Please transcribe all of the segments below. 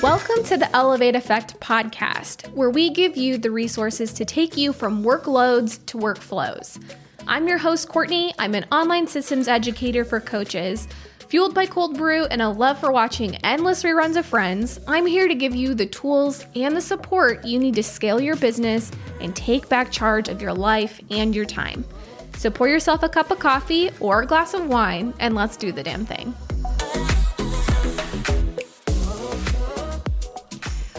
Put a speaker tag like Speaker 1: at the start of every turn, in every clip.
Speaker 1: Welcome to the Elevate Effect podcast, where we give you the resources to take you from workloads to workflows. I'm your host, Courtney. I'm an online systems educator for coaches. Fueled by cold brew and a love for watching endless reruns of Friends, I'm here to give you the tools and the support you need to scale your business and take back charge of your life and your time. So pour yourself a cup of coffee or a glass of wine and let's do the damn thing.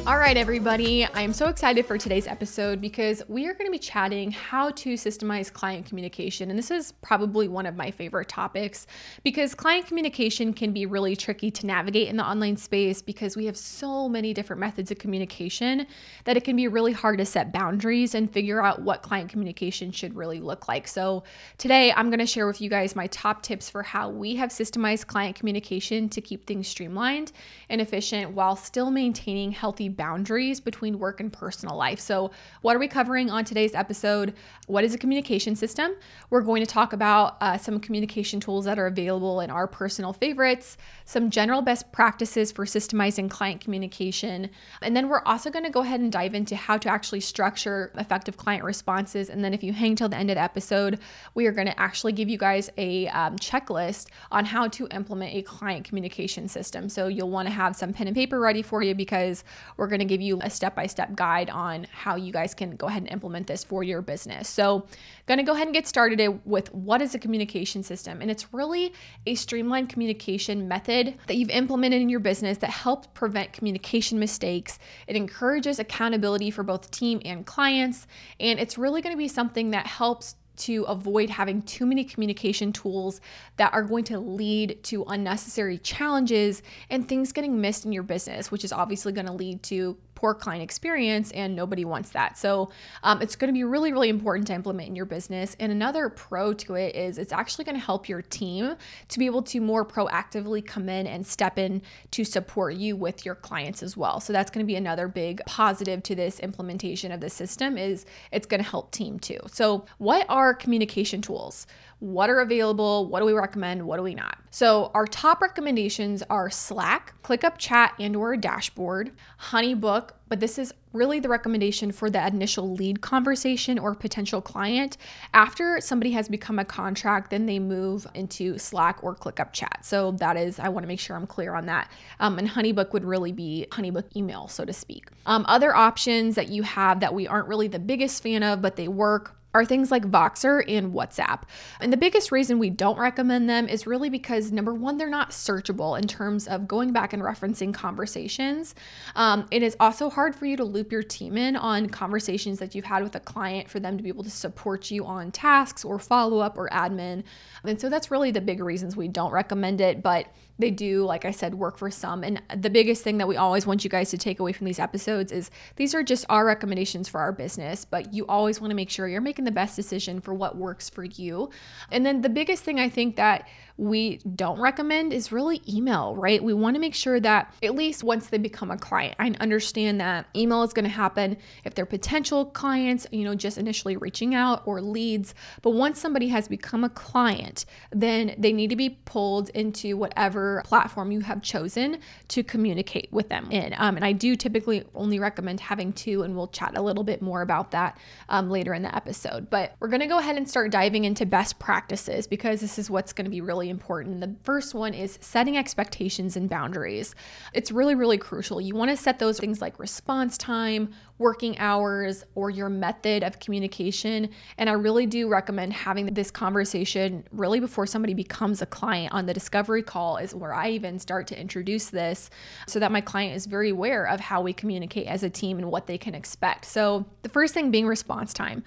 Speaker 1: All right, everybody. I'm so excited for today's episode because we are going to be chatting how to systemize client communication. And this is probably one of my favorite topics because client communication can be really tricky to navigate in the online space because we have so many different methods of communication that it can be really hard to set boundaries and figure out what client communication should really look like. So, today I'm going to share with you guys my top tips for how we have systemized client communication to keep things streamlined and efficient while still maintaining healthy boundaries between work and personal life. So, what are we covering on today's episode? What is a communication system? We're going to talk about uh, some communication tools that are available in our personal favorites, some general best practices for systemizing client communication, and then we're also going to go ahead and dive into how to actually structure effective client responses. And then, if you hang till the end of the episode, we are going to actually give you guys a um, checklist on how to implement a client communication system. So, you'll want to have some pen and paper ready for you because we're we're going to give you a step by step guide on how you guys can go ahead and implement this for your business. So, going to go ahead and get started with what is a communication system. And it's really a streamlined communication method that you've implemented in your business that helps prevent communication mistakes. It encourages accountability for both team and clients. And it's really going to be something that helps to avoid having too many communication tools that are going to lead to unnecessary challenges and things getting missed in your business, which is obviously going to lead to poor client experience, and nobody wants that. So um, it's going to be really, really important to implement in your business. And another pro to it is it's actually going to help your team to be able to more proactively come in and step in to support you with your clients as well. So that's going to be another big positive to this implementation of the system is it's going to help team too. So what are communication tools? what are available, what do we recommend, what do we not. So our top recommendations are Slack, ClickUp Chat and or Dashboard, Honeybook, but this is really the recommendation for the initial lead conversation or potential client. After somebody has become a contract, then they move into Slack or ClickUp Chat. So that is, I want to make sure I'm clear on that. Um, and Honeybook would really be Honeybook email, so to speak. Um, other options that you have that we aren't really the biggest fan of, but they work are things like Voxer and WhatsApp. And the biggest reason we don't recommend them is really because number one, they're not searchable in terms of going back and referencing conversations. Um, it is also hard for you to loop your team in on conversations that you've had with a client for them to be able to support you on tasks or follow up or admin. And so that's really the big reasons we don't recommend it. But they do, like I said, work for some. And the biggest thing that we always want you guys to take away from these episodes is these are just our recommendations for our business, but you always want to make sure you're making the best decision for what works for you. And then the biggest thing I think that we don't recommend is really email, right? We want to make sure that at least once they become a client, I understand that email is going to happen if they're potential clients, you know, just initially reaching out or leads. But once somebody has become a client, then they need to be pulled into whatever platform you have chosen to communicate with them in. Um, and I do typically only recommend having two, and we'll chat a little bit more about that um, later in the episode. But we're going to go ahead and start diving into best practices because this is what's going to be really really important. The first one is setting expectations and boundaries. It's really, really crucial. You want to set those things like response time, working hours, or your method of communication. And I really do recommend having this conversation really before somebody becomes a client on the discovery call, is where I even start to introduce this so that my client is very aware of how we communicate as a team and what they can expect. So, the first thing being response time.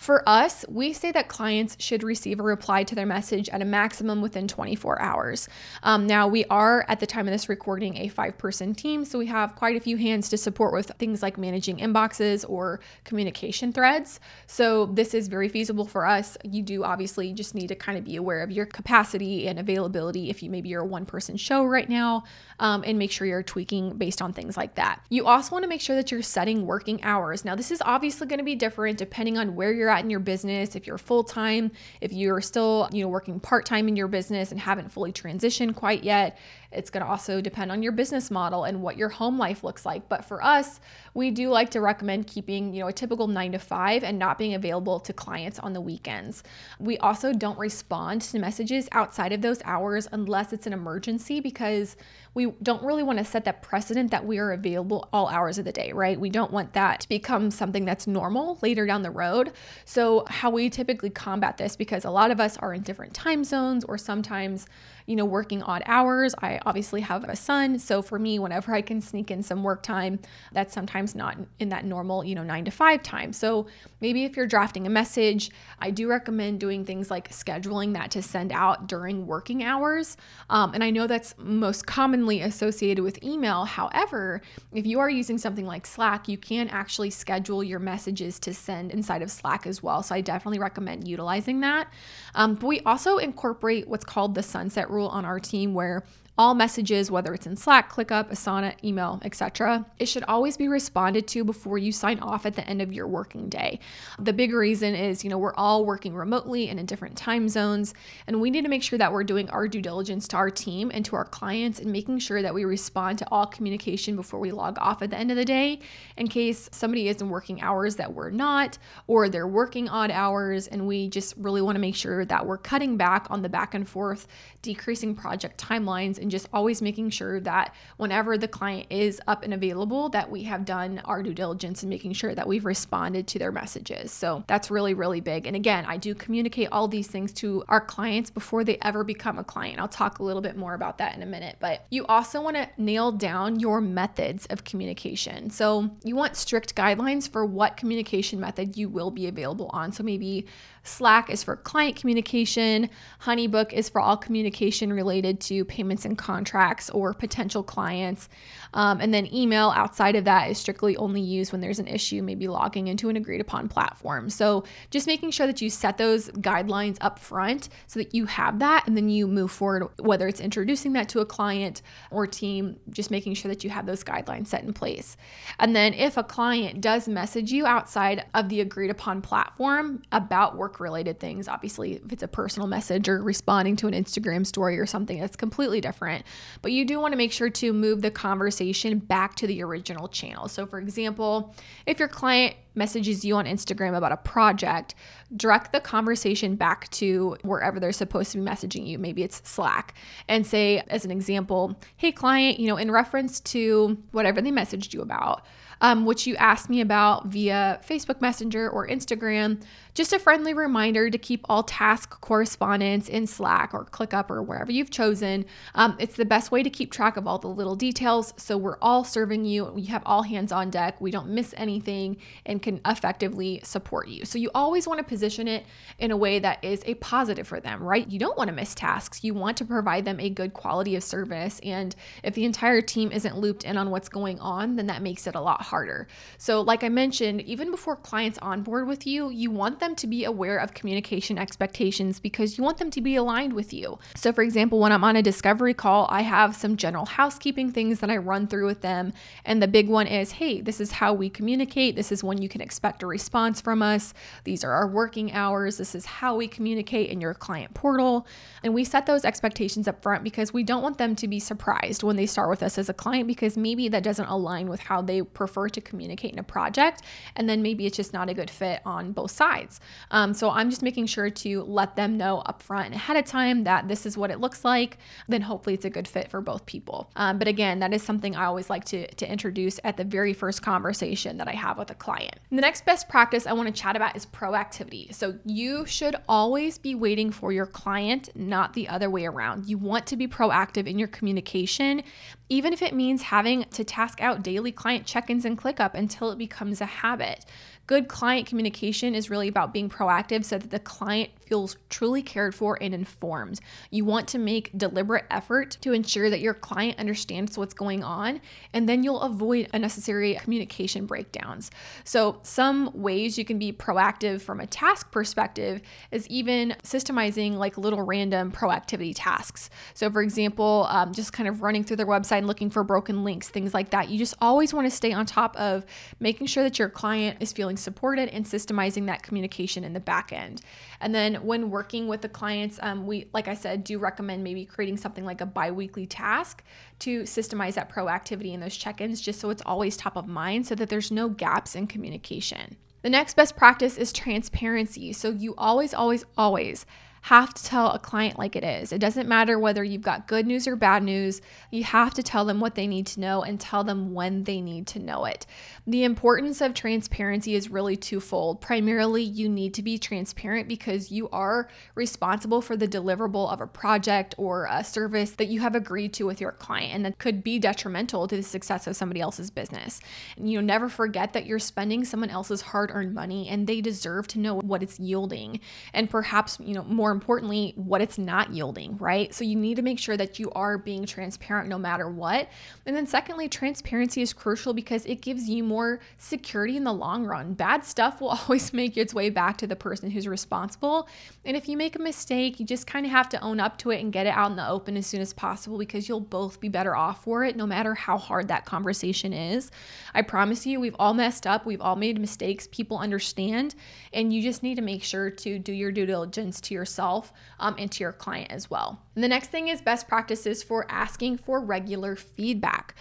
Speaker 1: For us, we say that clients should receive a reply to their message at a maximum within 24 hours. Um, now, we are at the time of this recording a five person team, so we have quite a few hands to support with things like managing inboxes or communication threads. So, this is very feasible for us. You do obviously just need to kind of be aware of your capacity and availability if you maybe you're a one person show right now um, and make sure you're tweaking based on things like that. You also want to make sure that you're setting working hours. Now, this is obviously going to be different depending on where you're at in your business, if you're full time, if you're still, you know, working part time in your business and haven't fully transitioned quite yet. It's going to also depend on your business model and what your home life looks like. But for us, we do like to recommend keeping, you know, a typical 9 to 5 and not being available to clients on the weekends. We also don't respond to messages outside of those hours unless it's an emergency because we don't really want to set that precedent that we are available all hours of the day, right? We don't want that to become something that's normal later down the road. So, how we typically combat this because a lot of us are in different time zones or sometimes you know, working odd hours. I obviously have a son. So for me, whenever I can sneak in some work time, that's sometimes not in that normal, you know, nine to five time. So maybe if you're drafting a message, I do recommend doing things like scheduling that to send out during working hours. Um, and I know that's most commonly associated with email. However, if you are using something like Slack, you can actually schedule your messages to send inside of Slack as well. So I definitely recommend utilizing that. Um, but we also incorporate what's called the sunset rule rule on our team where all messages, whether it's in Slack, ClickUp, Asana, email, etc., it should always be responded to before you sign off at the end of your working day. The big reason is, you know, we're all working remotely and in different time zones, and we need to make sure that we're doing our due diligence to our team and to our clients and making sure that we respond to all communication before we log off at the end of the day in case somebody is in working hours that we're not or they're working odd hours and we just really want to make sure that we're cutting back on the back and forth, decreasing project timelines and just always making sure that whenever the client is up and available that we have done our due diligence and making sure that we've responded to their messages. So that's really really big. And again i do communicate all these things to our clients before they ever become a client. I'll talk a little bit more about that in a minute. But you also want to nail down your methods of communication. So you want strict guidelines for what communication method you will be available on. So maybe Slack is for client communication. Honeybook is for all communication related to payments and contracts or potential clients. Um, and then email outside of that is strictly only used when there's an issue, maybe logging into an agreed upon platform. So just making sure that you set those guidelines up front so that you have that and then you move forward, whether it's introducing that to a client or team, just making sure that you have those guidelines set in place. And then if a client does message you outside of the agreed upon platform about work work related things. Obviously, if it's a personal message or responding to an Instagram story or something that's completely different. But you do want to make sure to move the conversation back to the original channel. So, for example, if your client messages you on Instagram about a project, direct the conversation back to wherever they're supposed to be messaging you. Maybe it's Slack and say, as an example, hey, client, you know, in reference to whatever they messaged you about, um, which you asked me about via Facebook Messenger or Instagram. Just a friendly reminder to keep all task correspondence in Slack or ClickUp or wherever you've chosen. Um, it's the best way to keep track of all the little details. So we're all serving you. We have all hands on deck. We don't miss anything and can effectively support you. So you always want to position it in a way that is a positive for them, right? You don't want to miss tasks. You want to provide them a good quality of service. And if the entire team isn't looped in on what's going on, then that makes it a lot harder. So, like I mentioned, even before clients onboard with you, you want them to be aware of communication expectations because you want them to be aligned with you. So, for example, when I'm on a discovery call, I have some general housekeeping things that I run through with them. And the big one is hey, this is how we communicate. This is when you can expect a response from us. These are our working hours. This is how we communicate in your client portal. And we set those expectations up front because we don't want them to be surprised when they start with us as a client because maybe that doesn't align with how they prefer to communicate in a project. And then maybe it's just not a good fit on both sides. Um, so I'm just making sure to let them know upfront and ahead of time that this is what it looks like. Then hopefully it's a good fit for both people. Um, but again, that is something I always like to, to introduce at the very first conversation that I have with a client. And the next best practice I want to chat about is proactivity. So you should always be waiting for your client, not the other way around. You want to be proactive in your communication, even if it means having to task out daily client check ins and ClickUp until it becomes a habit. Good client communication is really about being proactive so that the client feels truly cared for and informed. You want to make deliberate effort to ensure that your client understands what's going on, and then you'll avoid unnecessary communication breakdowns. So, some ways you can be proactive from a task perspective is even systemizing like little random proactivity tasks. So, for example, um, just kind of running through their website website looking for broken links, things like that. You just always want to stay on top of making sure that your client is feeling supported and systemizing that communication in the back end. And then when working with the clients, um, we, like I said, do recommend maybe creating something like a bi weekly task to systemize that proactivity in those check ins, just so it's always top of mind so that there's no gaps in communication. The next best practice is transparency. So you always, always, always have to tell a client like it is. It doesn't matter whether you've got good news or bad news. You have to tell them what they need to know and tell them when they need to know it. The importance of transparency is really twofold. Primarily, you need to be transparent because you are responsible for the deliverable of a project or a service that you have agreed to with your client and that could be detrimental to the success of somebody else's business. And you never forget that you're spending someone else's hard-earned money and they deserve to know what it's yielding and perhaps, you know, more more importantly, what it's not yielding, right? So you need to make sure that you are being transparent no matter what. And then, secondly, transparency is crucial because it gives you more security in the long run. Bad stuff will always make its way back to the person who's responsible. And if you make a mistake, you just kind of have to own up to it and get it out in the open as soon as possible because you'll both be better off for it no matter how hard that conversation is. I promise you, we've all messed up, we've all made mistakes, people understand, and you just need to make sure to do your due diligence to yourself yourself um, and to your client as well. And the next thing is best practices for asking for regular feedback.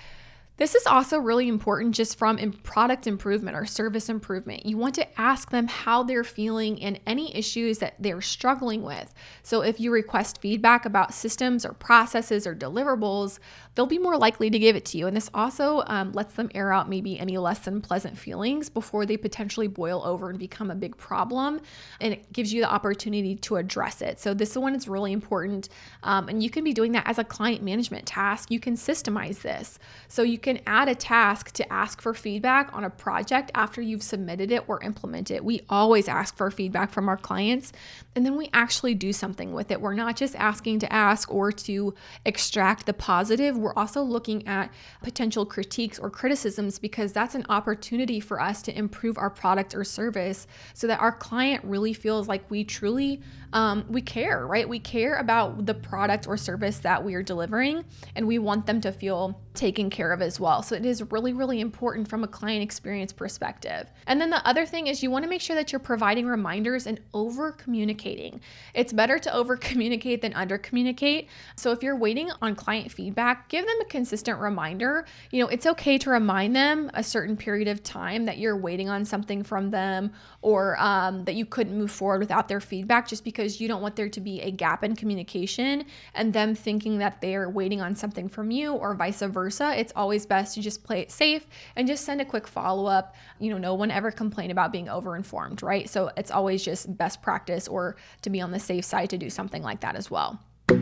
Speaker 1: This is also really important just from product improvement or service improvement. You want to ask them how they're feeling and any issues that they're struggling with. So, if you request feedback about systems or processes or deliverables, they'll be more likely to give it to you. And this also um, lets them air out maybe any less than pleasant feelings before they potentially boil over and become a big problem. And it gives you the opportunity to address it. So, this is one is really important. Um, and you can be doing that as a client management task. You can systemize this. So, you can can add a task to ask for feedback on a project after you've submitted it or implemented it. We always ask for feedback from our clients and then we actually do something with it. We're not just asking to ask or to extract the positive, we're also looking at potential critiques or criticisms because that's an opportunity for us to improve our product or service so that our client really feels like we truly um, we care, right? We care about the product or service that we are delivering and we want them to feel taken care of as well. So it is really, really important from a client experience perspective. And then the other thing is you want to make sure that you're providing reminders and over communicating. It's better to over communicate than under communicate. So if you're waiting on client feedback, give them a consistent reminder. You know, it's okay to remind them a certain period of time that you're waiting on something from them or um, that you couldn't move forward without their feedback just because you don't want there to be a gap in communication and them thinking that they're waiting on something from you or vice versa versa, it's always best to just play it safe and just send a quick follow up. You know, no one ever complained about being overinformed, right? So it's always just best practice or to be on the safe side to do something like that as well.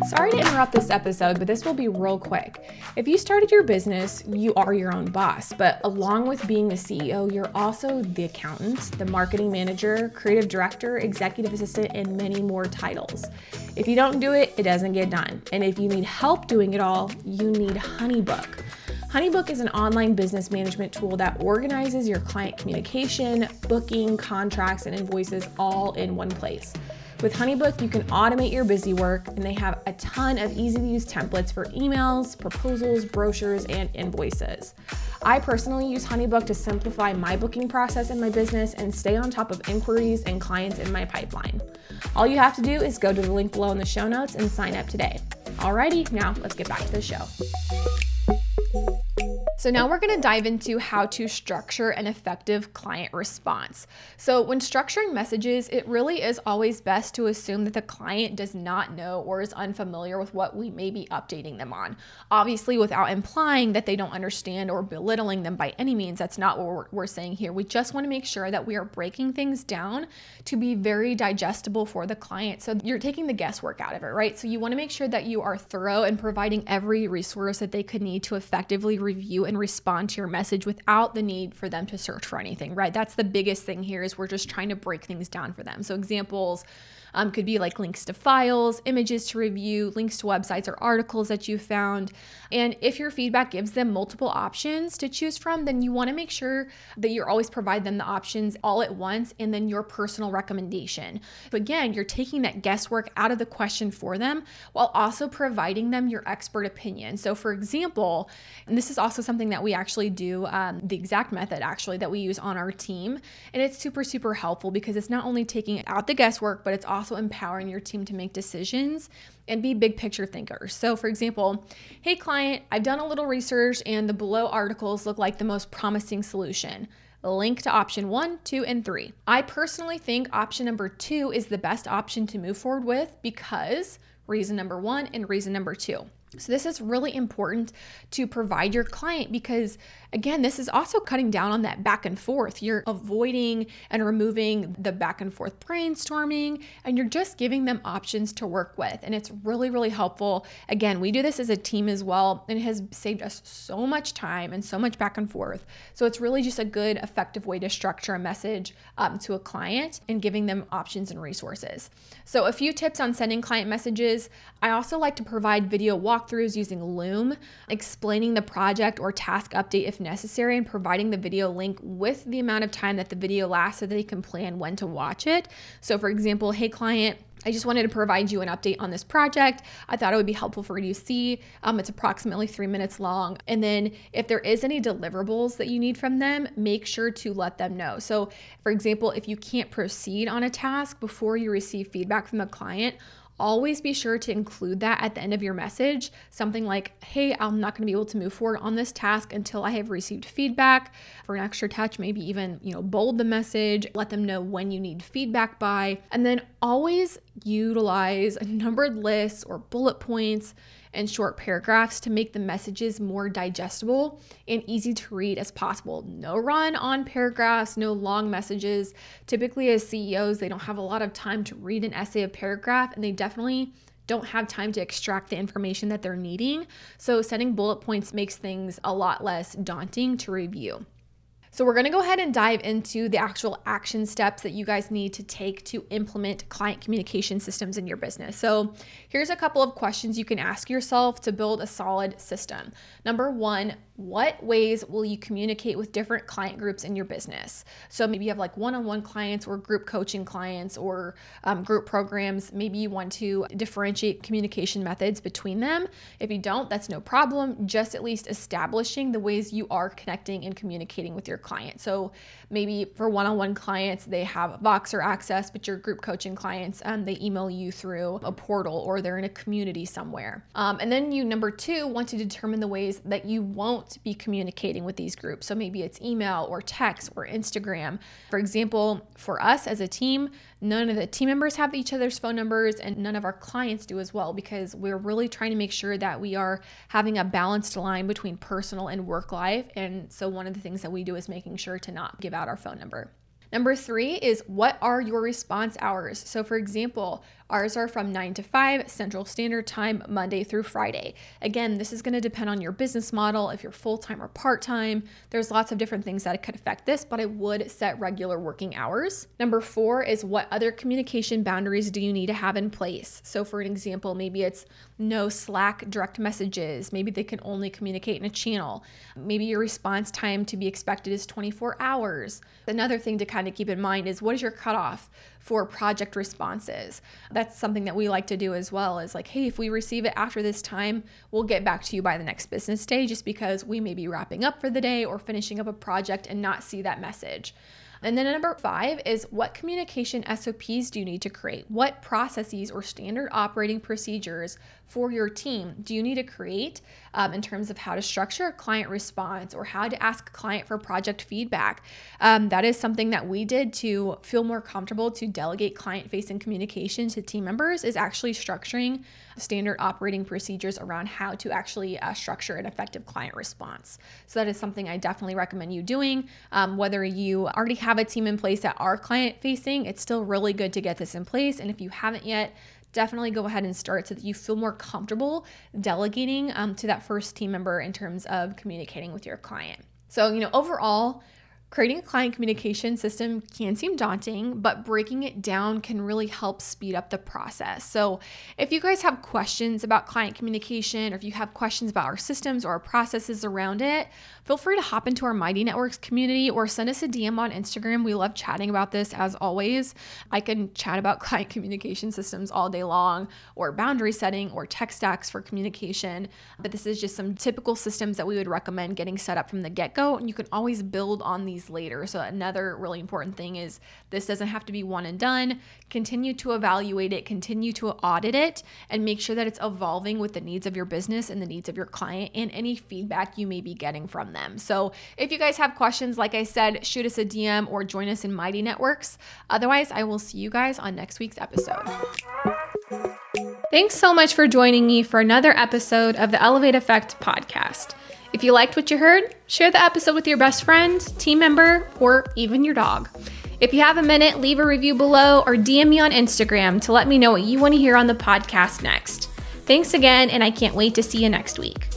Speaker 1: Sorry to interrupt this episode, but this will be real quick. If you started your business, you are your own boss, but along with being the CEO, you're also the accountant, the marketing manager, creative director, executive assistant, and many more titles. If you don't do it, it doesn't get done. And if you need help doing it all, you need Honeybook. Honeybook is an online business management tool that organizes your client communication, booking, contracts, and invoices all in one place. With Honeybook, you can automate your busy work, and they have a ton of easy to use templates for emails, proposals, brochures, and invoices. I personally use Honeybook to simplify my booking process in my business and stay on top of inquiries and clients in my pipeline. All you have to do is go to the link below in the show notes and sign up today. Alrighty, now let's get back to the show. So now we're to dive into how to structure an effective client response. So when structuring messages, it really is always best to assume that the client does not know or is unfamiliar with what we may be updating them on. Obviously, without implying that they don't understand or belittling them by any means, that's not what we're, we're saying here. We just want to make sure that we are breaking things down to be very digestible for the client. So you're taking the guesswork out of it, right? So you want to make sure that you are thorough and providing every resource that they could need to effectively review and respond to your message without the need for them to search for anything, right? That's the biggest thing here is we're just trying to break things down for them. So examples um, could be like links to files, images to review, links to websites or articles that you found. And if your feedback gives them multiple options to choose from, then you want to make sure that you always provide them the options all at once and then your personal recommendation. So again, you're taking that guesswork out of the question for them while also providing them your expert opinion. So, for example, and this is also something that we actually do, um, the exact method actually that we use on our team. And it's super, super helpful because it's not only taking out the guesswork, but it's also empowering your team to make decisions and be big picture thinkers. So, for example, hey, client, I've done a little research and the below articles look like the most promising solution. Link to option one, two, and three. I personally think option number two is the best option to move forward with because reason number one and reason number two. So, this is really important to provide your client because, again, this is also cutting down on that back and forth. You're avoiding and removing the back and forth brainstorming, and you're just giving them options to work with. And it's really, really helpful. Again, we do this as a team as well, and it has saved us so much time and so much back and forth. So, it's really just a good, effective way to structure a message um, to a client and giving them options and resources. So, a few tips on sending client messages. I also like to provide video walkthroughs using Loom, explaining the project or task update if necessary, and providing the video link with the amount of time that the video lasts so they can plan when to watch it. So, for example, hey, client, I just wanted to provide you an update on this project. I thought it would be helpful for you to see. Um, it's approximately three minutes long. And then if there is any deliverables that you need from them, make sure to let them know. So, for example, if you can't proceed on a task before you receive feedback from the client, always be sure to include that at the end of your message. Something like, hey, I'm not going to be able to move forward on this task until I have received feedback. For an extra touch, maybe even, you know, bold the message, let them know when you need feedback by, and then always utilize a numbered lists or bullet points and short paragraphs to make the messages more digestible and easy to read as possible. No run on paragraphs, no long messages. Typically, as CEOs, they don't have a lot of time to read an essay of paragraph, and they definitely don't have time to extract the information that they're needing. So, setting bullet points makes things a lot less daunting to review. So, we're gonna go ahead and dive into the actual action steps that you guys need to take to implement client communication systems in your business. So, here's a couple of questions you can ask yourself to build a solid system. Number one, what ways will you communicate with different client groups in your business? So maybe you have like one on one clients or group coaching clients or um, group programs. Maybe you want to differentiate communication methods between them. If you don't, that's no problem. Just at least establishing the ways you are connecting and communicating with your client. So maybe for one on one clients, they have Voxer access, but your group coaching clients, um, they email you through a portal or they're in a community somewhere. Um, and then you, number two, want to determine the ways that you won't won't be communicating with these groups. So maybe it's email or text or Instagram. For example, for us as a team, none of the team members have each other's phone numbers and none of our clients do as well because we're really trying to make sure that we are having a balanced line between personal and work life. And so one of the things that we do is making sure to not give out our phone number. Number three is what are your response hours? So, for example, Ours are from 9 to 5 Central Standard Time, Monday through Friday. Again, this is going to depend on your business model, if you're full time or part time. There's lots of different things that could affect this, but I would set regular working hours. Number four is what other communication boundaries do you need to have in place? So, for an example, maybe it's no Slack direct messages. Maybe they can only communicate in a channel. Maybe your response time to be expected is 24 hours. Another thing to kind of keep in mind is what is your cutoff for project responses? that's something that we like to do as well is like hey if we receive it after this time we'll get back to you by the next business day just because we may be wrapping up for the day or finishing up a project and not see that message and then number five is what communication SOPs do you need to create? What processes or standard operating procedures for your team do you need to create um, in terms of how to structure a client response or how to ask a client for project feedback? Um, that is something that we did to feel more comfortable to delegate client facing communication to team members, is actually structuring standard operating procedures around how to actually uh, structure an effective client response. So that is something I definitely recommend you doing, um, whether you already have a team in place that are client facing, it's still really good to get this in place. And if you haven't yet, definitely go ahead and start so that you feel more comfortable delegating um, to that first team member in terms of communicating with your client. So, you know, overall, Creating a client communication system can seem daunting, but breaking it down can really help speed up the process. So, if you guys have questions about client communication, or if you have questions about our systems or our processes around it, feel free to hop into our Mighty Networks community or send us a DM on Instagram. We love chatting about this as always. I can chat about client communication systems all day long, or boundary setting, or tech stacks for communication. But this is just some typical systems that we would recommend getting set up from the get go, and you can always build on these later. So, another really important thing is this doesn't have to be one and done. Continue to evaluate it, continue to audit it, and make sure that it's evolving with the needs of your business and the needs of your client and any feedback you may be getting from them. So, if you guys have questions, like I said, shoot us a DM or join us in Mighty Networks. Otherwise, I will see you guys on next week's episode. Thanks so much for joining me for another episode of the Elevate Effect podcast. If you liked what you heard, share the episode with your best friend, team member, or even your dog. If you have a minute, leave a review below or DM me on Instagram to let me know what you want to hear on the podcast next. Thanks again, and I can't wait to see you next week.